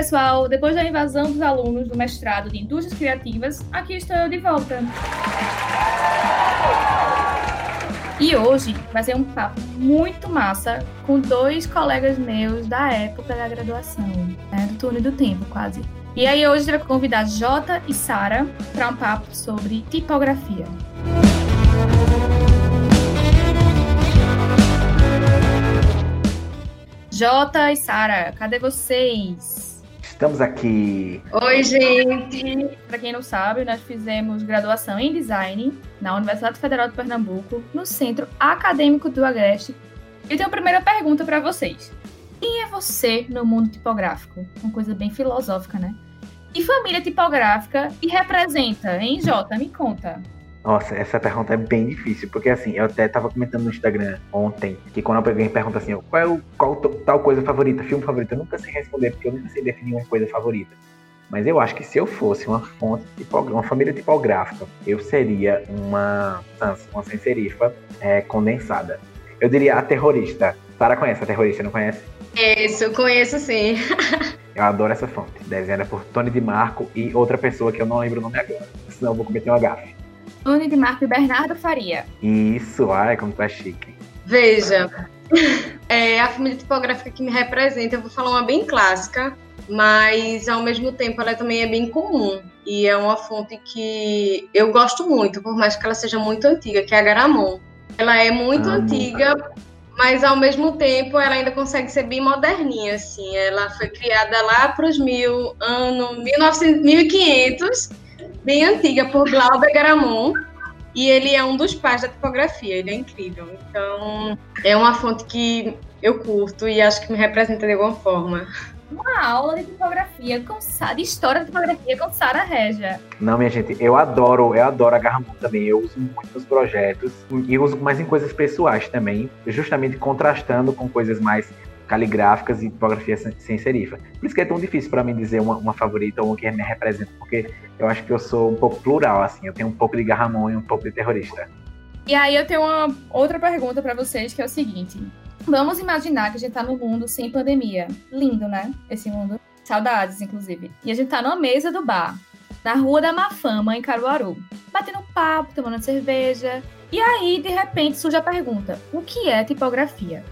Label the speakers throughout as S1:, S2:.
S1: pessoal, depois da invasão dos alunos do mestrado de Indústrias Criativas, aqui estou eu de volta. E hoje vai ser um papo muito massa com dois colegas meus da época da graduação, né, do turno do tempo, quase. E aí hoje eu vou convidar Jota e Sara para um papo sobre tipografia. Jota e Sara, cadê vocês?
S2: Estamos aqui.
S3: Oi, gente.
S1: Para quem não sabe, nós fizemos graduação em design na Universidade Federal de Pernambuco, no Centro Acadêmico do Agreste. E eu tenho a primeira pergunta para vocês. Quem é você no mundo tipográfico? Uma coisa bem filosófica, né? E família tipográfica e representa, hein, Jota? Me conta.
S2: Nossa, essa pergunta é bem difícil, porque assim, eu até tava comentando no Instagram ontem, que quando alguém pergunta assim, qual é o, qual tal coisa favorita, filme favorito, eu nunca sei responder, porque eu nunca sei definir uma coisa favorita. Mas eu acho que se eu fosse uma fonte, uma família tipográfica, eu seria uma, uma sem serifa é, condensada. Eu diria a terrorista. Sara conhece a terrorista, não conhece?
S3: Isso, eu conheço sim.
S2: eu adoro essa fonte. Desenhada por Tony de Marco e outra pessoa que eu não lembro o nome agora. Senão eu vou cometer uma gafe.
S1: Tony de Marco e Bernardo Faria.
S2: Isso, ai, como é chique.
S3: Veja, é a família tipográfica que me representa, eu vou falar uma bem clássica, mas ao mesmo tempo ela também é bem comum. E é uma fonte que eu gosto muito, por mais que ela seja muito antiga, que é a Garamond. Ela é muito ah, antiga, mas ao mesmo tempo ela ainda consegue ser bem moderninha, assim. Ela foi criada lá para os mil, ano 1900, 1500 bem antiga por Glauber Garamond. E ele é um dos pais da tipografia, ele é incrível. Então, é uma fonte que eu curto e acho que me representa de alguma forma.
S1: Uma aula de tipografia, com, de história de tipografia com Sara Regia.
S2: Não, minha gente, eu adoro, eu adoro a Garamond também. Eu uso muito nos projetos e uso mais em coisas pessoais também, justamente contrastando com coisas mais caligráficas e tipografia sem serifa. Por isso que é tão difícil para mim dizer uma, uma, favorita ou uma que me representa, porque eu acho que eu sou um pouco plural, assim, eu tenho um pouco de garramon e um pouco de terrorista.
S1: E aí eu tenho uma outra pergunta para vocês, que é o seguinte. Vamos imaginar que a gente tá no mundo sem pandemia. Lindo, né? Esse mundo. Saudades, inclusive. E a gente tá numa mesa do bar, na Rua da Mafama, em Caruaru. Batendo papo, tomando cerveja. E aí, de repente, surge a pergunta: o que é tipografia?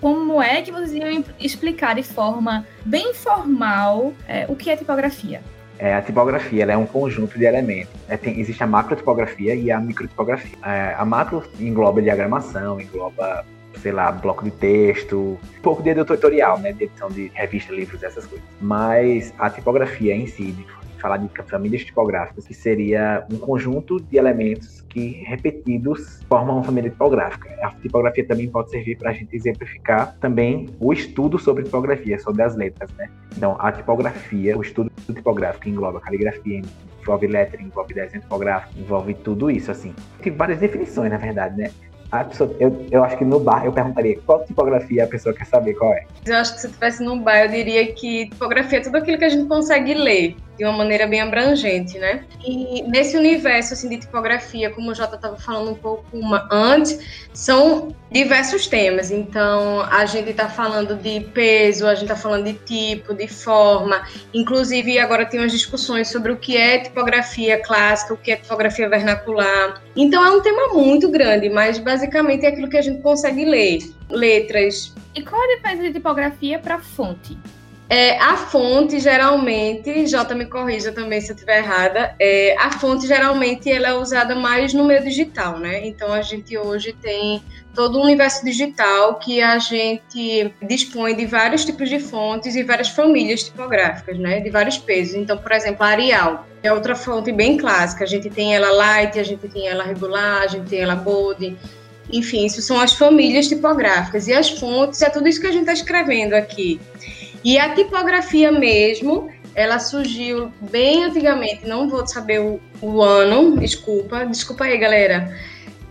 S1: Como é que vocês iam explicar de forma bem formal é, o que é tipografia?
S2: É, a tipografia é um conjunto de elementos. É, tem, existe a macrotipografia e a microtipografia. É, a macro engloba diagramação, engloba, sei lá, bloco de texto, um pouco de editorial, né, de edição de revista, livros, essas coisas. Mas a tipografia em si, falar de famílias tipográficas, que seria um conjunto de elementos que, repetidos, formam uma família tipográfica. A tipografia também pode servir para a gente exemplificar também o estudo sobre tipografia, sobre as letras, né? Então, a tipografia, o estudo tipográfico engloba caligrafia, envolve lettering, envolve desenho tipográfico, envolve tudo isso, assim. Tem várias definições, na verdade, né? a pessoa, eu, eu acho que no bar eu perguntaria qual tipografia a pessoa quer saber qual é.
S3: Eu acho que se estivesse no bar, eu diria que tipografia é tudo aquilo que a gente consegue ler de uma maneira bem abrangente, né? E nesse universo assim, de tipografia, como o Jota estava falando um pouco antes, são diversos temas. Então, a gente está falando de peso, a gente está falando de tipo, de forma. Inclusive, agora tem umas discussões sobre o que é tipografia clássica, o que é tipografia vernacular. Então, é um tema muito grande, mas basicamente é aquilo que a gente consegue ler. Letras.
S1: E qual a diferença de tipografia para fonte?
S3: É, a fonte, geralmente, Jota me corrija também se eu estiver errada, é, a fonte, geralmente, ela é usada mais no meio digital, né? Então, a gente hoje tem todo o universo digital que a gente dispõe de vários tipos de fontes e várias famílias tipográficas, né? De vários pesos. Então, por exemplo, a Arial é outra fonte bem clássica. A gente tem ela light, a gente tem ela regular, a gente tem ela bold, enfim, isso são as famílias tipográficas. E as fontes é tudo isso que a gente está escrevendo aqui. E a tipografia mesmo, ela surgiu bem antigamente, não vou saber o, o ano, desculpa, desculpa aí, galera.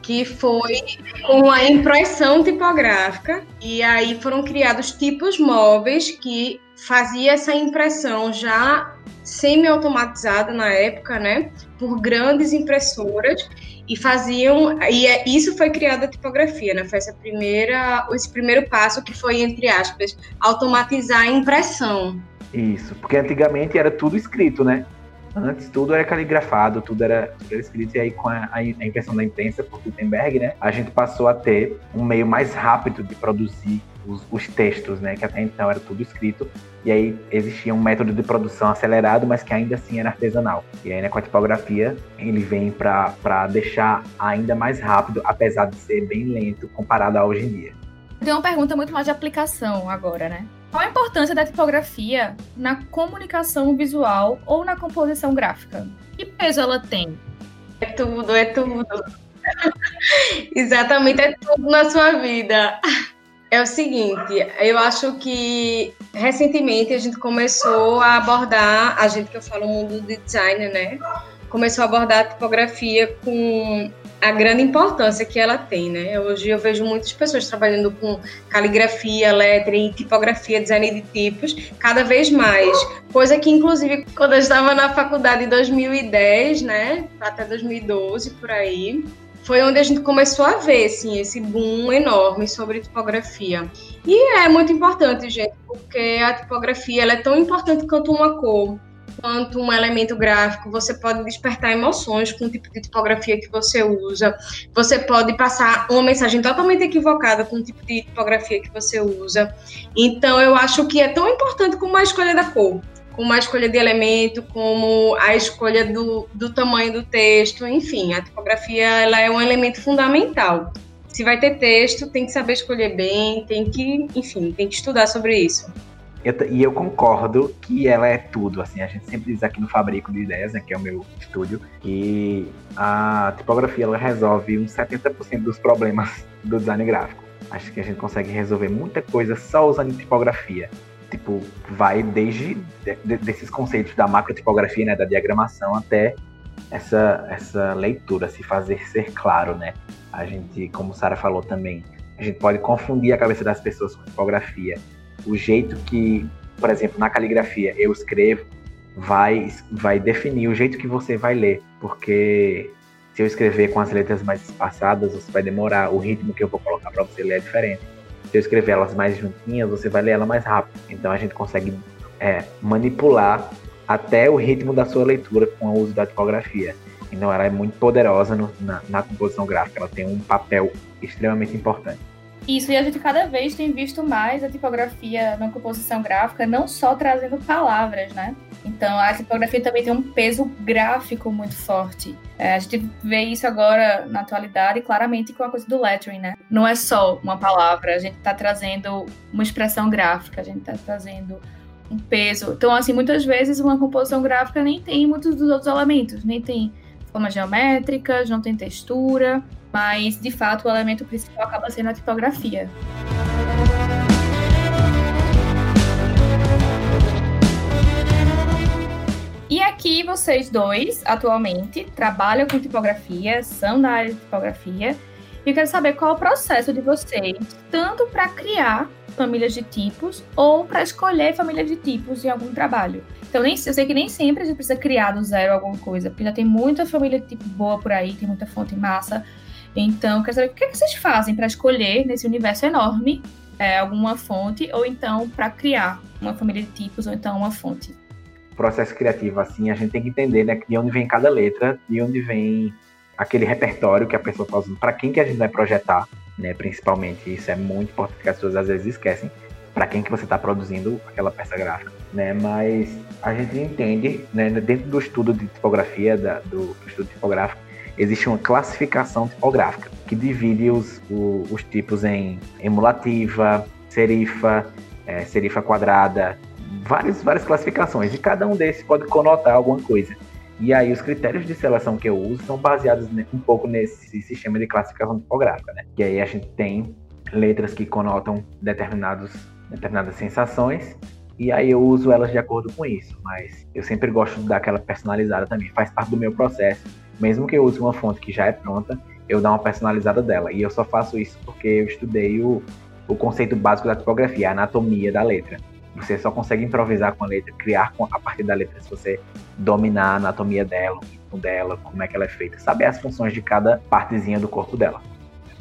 S3: Que foi com a impressão tipográfica. E aí foram criados tipos móveis que fazia essa impressão já semi-automatizada na época, né, por grandes impressoras e faziam e é, isso foi criada a tipografia, né? Foi essa primeira esse primeiro passo que foi entre aspas automatizar a impressão.
S2: Isso, porque antigamente era tudo escrito, né? Antes tudo era caligrafado, tudo era, tudo era escrito, e aí com a, a, impressão da imprensa por Gutenberg, né, a gente passou a ter um meio mais rápido de produzir os, os, textos, né, que até então era tudo escrito, e aí existia um método de produção acelerado, mas que ainda assim era artesanal. E aí, né, com a tipografia, ele vem para deixar ainda mais rápido, apesar de ser bem lento comparado a hoje em dia.
S1: Tem uma pergunta muito mais de aplicação agora, né? Qual a importância da tipografia na comunicação visual ou na composição gráfica? Que peso ela tem?
S3: É tudo, é tudo. Exatamente, é tudo na sua vida. É o seguinte, eu acho que recentemente a gente começou a abordar, a gente que eu falo mundo de design, né? Começou a abordar a tipografia com a grande importância que ela tem, né? Hoje eu vejo muitas pessoas trabalhando com caligrafia, lettering, tipografia, design de tipos, cada vez mais. Coisa que, inclusive, quando eu estava na faculdade em 2010, né, até 2012, por aí, foi onde a gente começou a ver, assim, esse boom enorme sobre tipografia. E é muito importante, gente, porque a tipografia ela é tão importante quanto uma cor quanto um elemento gráfico, você pode despertar emoções com o tipo de tipografia que você usa, você pode passar uma mensagem totalmente equivocada com o tipo de tipografia que você usa. Então, eu acho que é tão importante como a escolha da cor, como a escolha de elemento, como a escolha do, do tamanho do texto, enfim, a tipografia ela é um elemento fundamental. Se vai ter texto, tem que saber escolher bem, tem que, enfim, tem que estudar sobre isso.
S2: Eu, e eu concordo que ela é tudo, assim, a gente sempre diz aqui no Fabrico de Ideias, né, que é o meu estúdio, que a tipografia ela resolve uns 70% dos problemas do design gráfico. Acho que a gente consegue resolver muita coisa só usando tipografia. Tipo, vai desde de, de, desses conceitos da macrotipografia, né, da diagramação, até essa, essa leitura, se fazer ser claro, né? A gente, como Sara falou também, a gente pode confundir a cabeça das pessoas com tipografia o jeito que, por exemplo, na caligrafia eu escrevo vai vai definir o jeito que você vai ler, porque se eu escrever com as letras mais espaçadas, você vai demorar, o ritmo que eu vou colocar para você ler é diferente. Se eu escrever elas mais juntinhas, você vai ler ela mais rápido. Então a gente consegue é, manipular até o ritmo da sua leitura com o uso da tipografia. Então ela é muito poderosa no, na, na composição gráfica, ela tem um papel extremamente importante.
S1: Isso, e a gente cada vez tem visto mais a tipografia na composição gráfica, não só trazendo palavras, né? Então, a tipografia também tem um peso gráfico muito forte. É, a gente vê isso agora na atualidade, claramente com a coisa do lettering, né? Não é só uma palavra, a gente está trazendo uma expressão gráfica, a gente está trazendo um peso. Então, assim, muitas vezes uma composição gráfica nem tem muitos dos outros elementos, nem tem formas geométricas, não tem textura, mas de fato o elemento principal acaba sendo a tipografia. E aqui vocês dois, atualmente, trabalham com tipografia, são da área de tipografia, e eu quero saber qual é o processo de vocês, tanto para criar famílias de tipos ou para escolher famílias de tipos em algum trabalho. Então, nem, eu sei que nem sempre a gente precisa criar do zero alguma coisa, porque já tem muita família de tipo boa por aí, tem muita fonte massa. Então, quer saber o que, é que vocês fazem para escolher nesse universo enorme é, alguma fonte, ou então para criar uma família de tipos, ou então uma fonte?
S2: Processo criativo, assim, a gente tem que entender né, de onde vem cada letra, de onde vem aquele repertório que a pessoa está usando, para quem que a gente vai projetar, né, principalmente. Isso é muito importante que as pessoas às vezes esquecem para quem que você está produzindo aquela peça gráfica, né? Mas a gente entende, né, dentro do estudo de tipografia, da, do, do estudo tipográfico, existe uma classificação tipográfica que divide os, o, os tipos em emulativa, serifa, é, serifa quadrada, várias, várias classificações, e cada um desses pode conotar alguma coisa. E aí os critérios de seleção que eu uso são baseados um pouco nesse sistema de classificação tipográfica, né? E aí a gente tem letras que conotam determinados, determinadas sensações, e aí eu uso elas de acordo com isso, mas eu sempre gosto de dar aquela personalizada também, faz parte do meu processo mesmo que eu use uma fonte que já é pronta, eu dar uma personalizada dela. E eu só faço isso porque eu estudei o, o conceito básico da tipografia, a anatomia da letra. Você só consegue improvisar com a letra, criar a partir da letra, se você dominar a anatomia dela, o ritmo dela, como é que ela é feita, saber as funções de cada partezinha do corpo dela.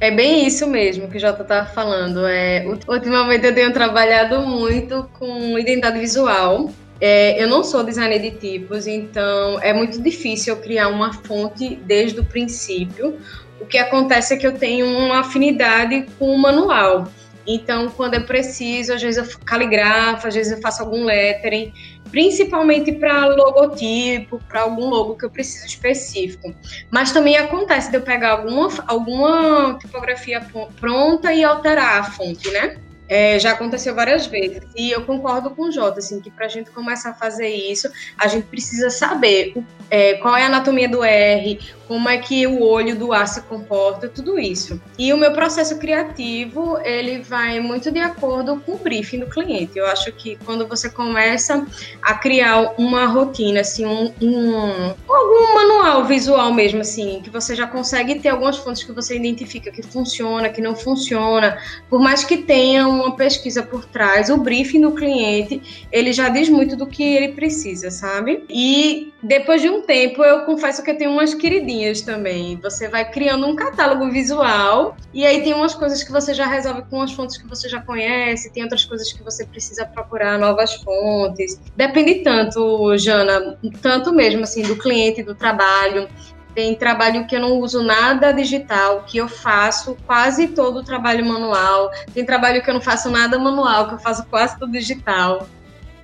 S3: É bem isso mesmo que o Jota estava falando. É, ultimamente eu tenho trabalhado muito com identidade visual É, eu não sou designer de tipos, então é muito difícil eu criar uma fonte desde o princípio. O que acontece é que eu tenho uma afinidade com o manual. Então, quando é preciso, às vezes eu caligrafo, às vezes eu faço algum lettering, principalmente para logotipo, para algum logo que eu preciso específico. Mas também acontece de eu pegar alguma, alguma tipografia pronta e alterar a fonte, né? É, já aconteceu várias vezes. E eu concordo com o Jota, assim, que para a gente começar a fazer isso, a gente precisa saber é, qual é a anatomia do R, como é que o olho do A se comporta, tudo isso. E o meu processo criativo, ele vai muito de acordo com o briefing do cliente. Eu acho que quando você começa a criar uma rotina, assim, um, um algum manual visual mesmo, assim, que você já consegue ter algumas fontes que você identifica que funciona, que não funciona, por mais que tenha uma pesquisa por trás, o briefing do cliente, ele já diz muito do que ele precisa, sabe? E depois de um tempo, eu confesso que eu tenho umas queridinhas também. Você vai criando um catálogo visual e aí tem umas coisas que você já resolve com as fontes que você já conhece, tem outras coisas que você precisa procurar novas fontes. Depende tanto, Jana, tanto mesmo assim do cliente, do trabalho. Tem trabalho que eu não uso nada digital, que eu faço quase todo o trabalho manual. Tem trabalho que eu não faço nada manual, que eu faço quase tudo digital.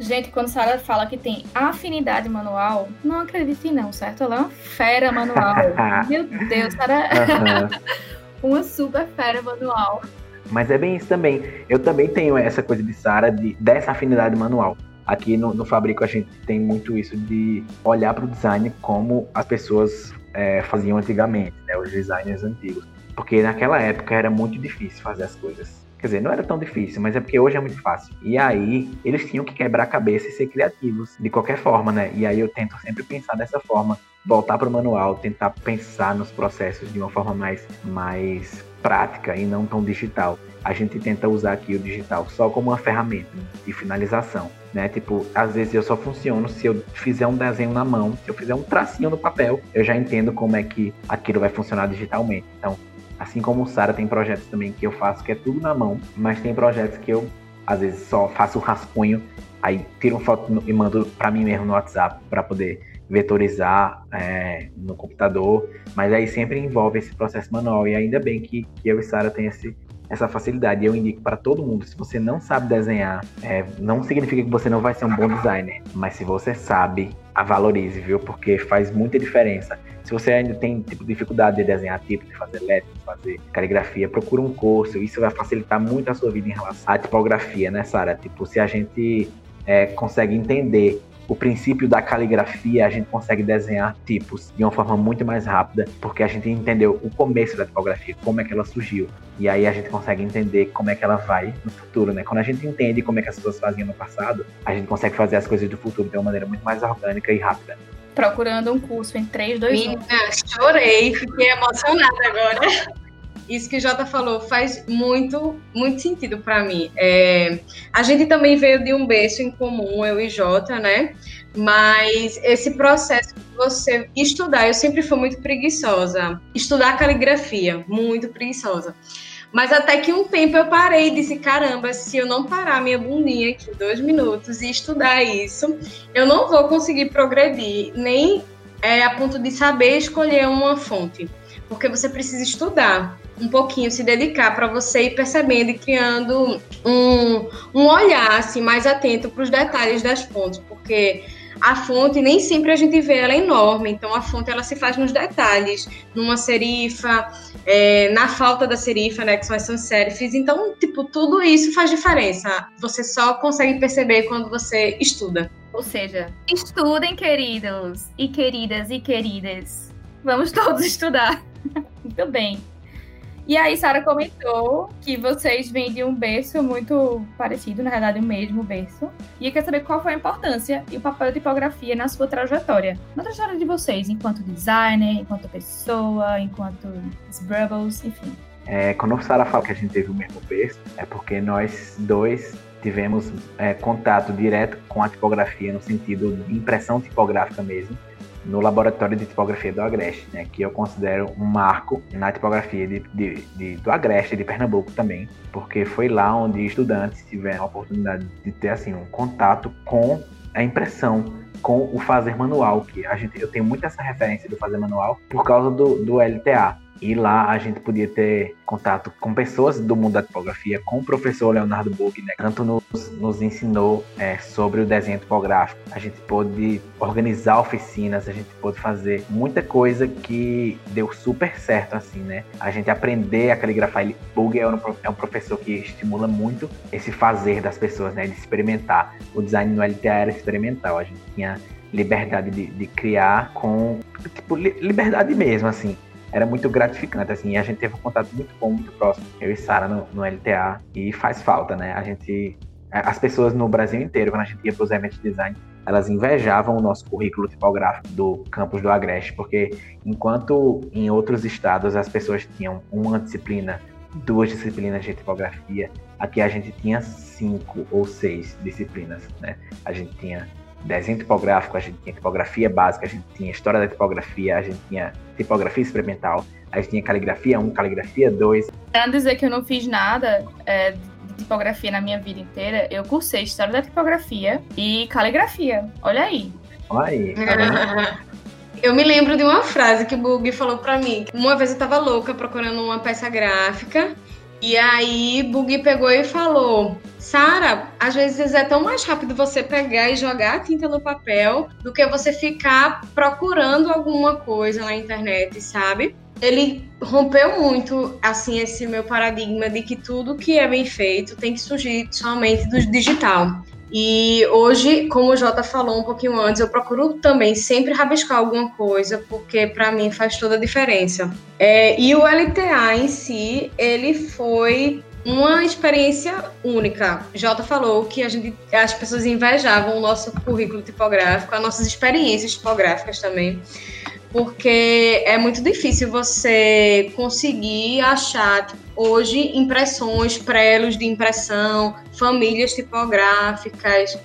S1: Gente, quando Sara fala que tem afinidade manual, não acredite não, certo? Ela é uma fera manual. Meu Deus, Sara é uma super fera manual.
S2: Mas é bem isso também. Eu também tenho essa coisa de Sara, de, dessa afinidade manual. Aqui no, no Fabrico a gente tem muito isso de olhar para o design como as pessoas é, faziam antigamente, né, os designers antigos. Porque naquela época era muito difícil fazer as coisas. Quer dizer, não era tão difícil, mas é porque hoje é muito fácil. E aí, eles tinham que quebrar a cabeça e ser criativos, de qualquer forma, né? E aí eu tento sempre pensar dessa forma, voltar para o manual, tentar pensar nos processos de uma forma mais, mais prática e não tão digital. A gente tenta usar aqui o digital só como uma ferramenta de finalização, né? Tipo, às vezes eu só funciono se eu fizer um desenho na mão, se eu fizer um tracinho no papel, eu já entendo como é que aquilo vai funcionar digitalmente. Então, Assim como o Sara tem projetos também que eu faço que é tudo na mão, mas tem projetos que eu às vezes só faço rascunho, aí tiro uma foto e mando para mim mesmo no WhatsApp para poder vetorizar é, no computador, mas aí sempre envolve esse processo manual. E ainda bem que, que eu e Sara tem esse, essa facilidade. Eu indico para todo mundo, se você não sabe desenhar, é, não significa que você não vai ser um bom designer, mas se você sabe, a valorize, viu? Porque faz muita diferença. Se você ainda tem tipo dificuldade de desenhar tipo, de fazer letras, de fazer caligrafia, procura um curso. Isso vai facilitar muito a sua vida em relação à tipografia, né, Sara? Tipo, se a gente é, consegue entender o princípio da caligrafia, a gente consegue desenhar tipos de uma forma muito mais rápida, porque a gente entendeu o começo da tipografia, como é que ela surgiu. E aí a gente consegue entender como é que ela vai no futuro, né? Quando a gente entende como é que as pessoas faziam no passado, a gente consegue fazer as coisas do futuro de uma maneira muito mais orgânica e rápida.
S1: Procurando um curso em 3, 2, 1. Minha,
S3: chorei, fiquei emocionada agora isso que o Jota falou faz muito, muito sentido para mim. É, a gente também veio de um berço em comum, eu e Jota, né? Mas esse processo de você estudar, eu sempre fui muito preguiçosa. Estudar caligrafia, muito preguiçosa. Mas até que um tempo eu parei e disse: caramba, se eu não parar minha bundinha aqui dois minutos e estudar isso, eu não vou conseguir progredir, nem é, a ponto de saber escolher uma fonte. Porque você precisa estudar um pouquinho, se dedicar para você ir percebendo e criando um, um olhar assim, mais atento para os detalhes das fontes, porque a fonte nem sempre a gente vê ela enorme, então a fonte ela se faz nos detalhes, numa serifa, é, na falta da serifa, né, que são as sans serifs, então, tipo, tudo isso faz diferença, você só consegue perceber quando você estuda.
S1: Ou seja, estudem, queridos e queridas e queridas. Vamos todos estudar. Muito bem. E aí, Sara comentou que vocês vêm de um berço muito parecido, na verdade, o mesmo berço. E eu quero saber qual foi a importância e o papel da tipografia na sua trajetória. Na trajetória de vocês, enquanto designer, enquanto pessoa, enquanto Sbrubbles, enfim.
S2: É, quando a Sara fala que a gente teve o mesmo berço, é porque nós dois tivemos é, contato direto com a tipografia no sentido de impressão tipográfica mesmo no Laboratório de Tipografia do Agreste, né, que eu considero um marco na tipografia de, de, de, do Agreste, de Pernambuco também, porque foi lá onde estudantes tiveram a oportunidade de ter assim, um contato com a impressão com o fazer manual, que a gente, eu tenho muito essa referência do fazer manual por causa do, do LTA. E lá a gente podia ter contato com pessoas do mundo da tipografia, com o professor Leonardo Bug, né? Tanto nos, nos ensinou é, sobre o desenho tipográfico, a gente pôde organizar oficinas, a gente pôde fazer muita coisa que deu super certo, assim, né? A gente aprender a caligrafar. Ele, Bug é um, é um professor que estimula muito esse fazer das pessoas, né? De experimentar. O design no LTA era experimental, a gente tinha liberdade de, de criar com tipo, liberdade mesmo, assim era muito gratificante, assim, a gente teve um contato muito bom, muito próximo, eu e Sara no, no, LTA, e faz falta, né? A gente. As pessoas no Brasil inteiro, quando a gente ia para os eventos de design, elas invejavam o nosso currículo tipográfico do campus do Agreste, porque enquanto em outros estados as pessoas tinham uma disciplina, duas disciplinas de tipografia, aqui a gente tinha cinco ou seis disciplinas, né? A gente tinha desenho tipográfico, a gente tinha tipografia básica, a gente tinha história da tipografia, a gente tinha tipografia experimental, a gente tinha caligrafia 1, caligrafia 2.
S1: Pra dizer que eu não fiz nada é, de tipografia na minha vida inteira, eu cursei história da tipografia e caligrafia. Olha aí.
S2: Olha aí. Tá
S3: eu me lembro de uma frase que o Bug falou para mim. Uma vez eu tava louca procurando uma peça gráfica e aí Bug pegou e falou: Sara, às vezes é tão mais rápido você pegar e jogar a tinta no papel do que você ficar procurando alguma coisa na internet, sabe? Ele rompeu muito assim esse meu paradigma de que tudo que é bem feito tem que surgir somente do digital. E hoje, como o Jota falou um pouquinho antes, eu procuro também sempre rabiscar alguma coisa, porque para mim faz toda a diferença. É, e o LTA em si, ele foi uma experiência única. Jota falou que a gente, as pessoas invejavam o nosso currículo tipográfico, as nossas experiências tipográficas também porque é muito difícil você conseguir achar hoje impressões, prelos de impressão, famílias tipográficas,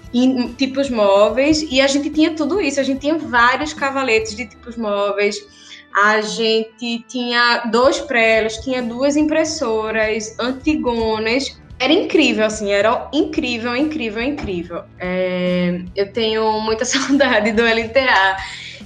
S3: tipos móveis, e a gente tinha tudo isso, a gente tinha vários cavaletes de tipos móveis, a gente tinha dois prelos, tinha duas impressoras, antigonas, era incrível, assim, era incrível, incrível, incrível. É, eu tenho muita saudade do LTA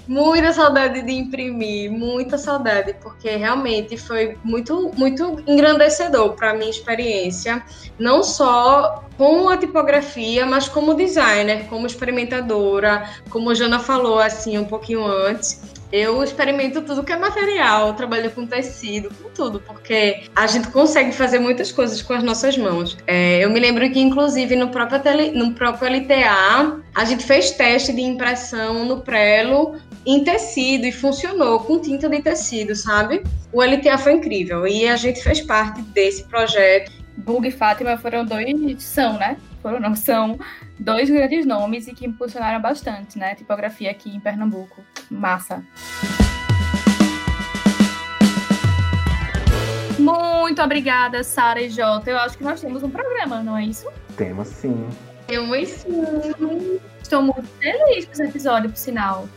S3: muita saudade de imprimir, muita saudade, porque realmente foi muito, muito engrandecedor para a minha experiência, não só com a tipografia, mas como designer, como experimentadora, como a Jana falou assim um pouquinho antes eu experimento tudo que é material, trabalho com tecido, com tudo, porque a gente consegue fazer muitas coisas com as nossas mãos. É, eu me lembro que, inclusive, no próprio, no próprio LTA, a gente fez teste de impressão no prelo em tecido e funcionou com tinta de tecido, sabe? O LTA foi incrível e a gente fez parte desse projeto.
S1: Bug e Fátima foram dois, são, né? Foram, não, são dois grandes nomes e que impulsionaram bastante, né? Tipografia aqui em Pernambuco. Massa. Muito obrigada, Sara e Jota. Eu acho que nós temos um programa, não é isso?
S2: Temos sim.
S3: Temos sim.
S1: Estou muito feliz com esse episódio, por sinal.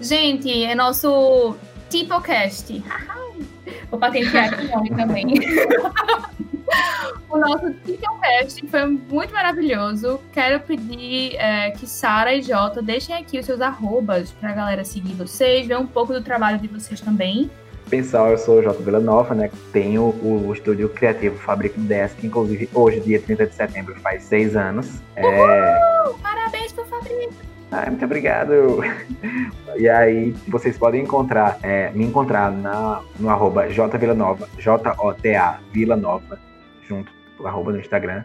S1: Gente, é nosso Tipocast. Vou patentear aqui o nome também. o nosso Tipocast foi muito maravilhoso. Quero pedir é, que Sara e Jota deixem aqui os seus arrobas para a galera seguir vocês, ver um pouco do trabalho de vocês também.
S2: Pessoal, eu sou o Jota Nova, né? Tenho o, estúdio criativo Fabrico 10, que inclusive hoje, dia 30 de setembro, faz seis anos.
S1: Uhul! É...
S2: Ah, muito obrigado. E aí, vocês podem encontrar, é, me encontrar na, no arroba jvillanova, J-O-T-A Vila Nova, junto, arroba no Instagram.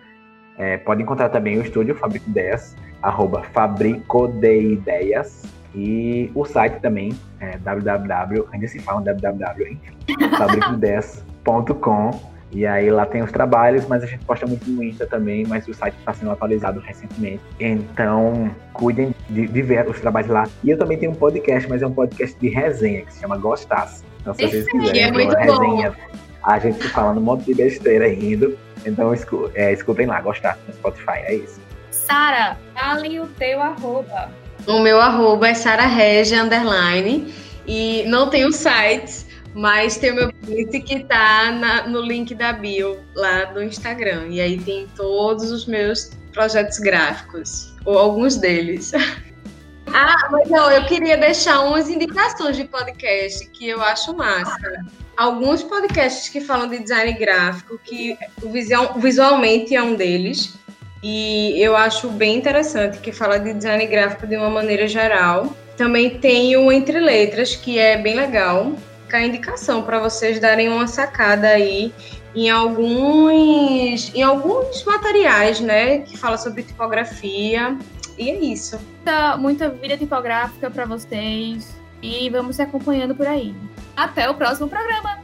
S2: É, pode encontrar também o estúdio Fabrico Ideias, arroba Fabrico de Ideias. E o site também, é www, ainda se fala www, fabricoideias.com e aí lá tem os trabalhos, mas a gente posta muito no Insta também, mas o site está sendo atualizado recentemente. Então, cuidem de, de, ver os trabalhos lá. E eu também tenho um podcast, mas é um podcast de resenha, que se chama Gostasse. Então, se vocês quiserem
S3: é uma resenha, bom.
S2: a gente falando um monte de besteira rindo. Então, escu é, escutem lá, Gostasse no Spotify, é isso.
S1: Sara, fale o teu arroba.
S3: O meu arroba é Sara Regia, underline. E não tenho sites, mas tem o meu Print que tá na, no link da bio lá do Instagram. E aí tem todos os meus projetos gráficos. ou alguns deles. Ah, mas não, eu queria deixar umas indicações de podcast que eu acho massa. Alguns podcasts que falam de design gráfico, que visual, visualmente é um deles, e eu acho bem interessante, que fala de design gráfico de uma maneira geral. Também tem o Entre Letras, que é bem legal. Fica a indicação para vocês darem uma sacada aí em alguns, em alguns materiais, né, que fala sobre tipografia. E é isso.
S1: Muita, muita vida tipográfica para vocês e vamos se acompanhando por aí. Até o próximo programa.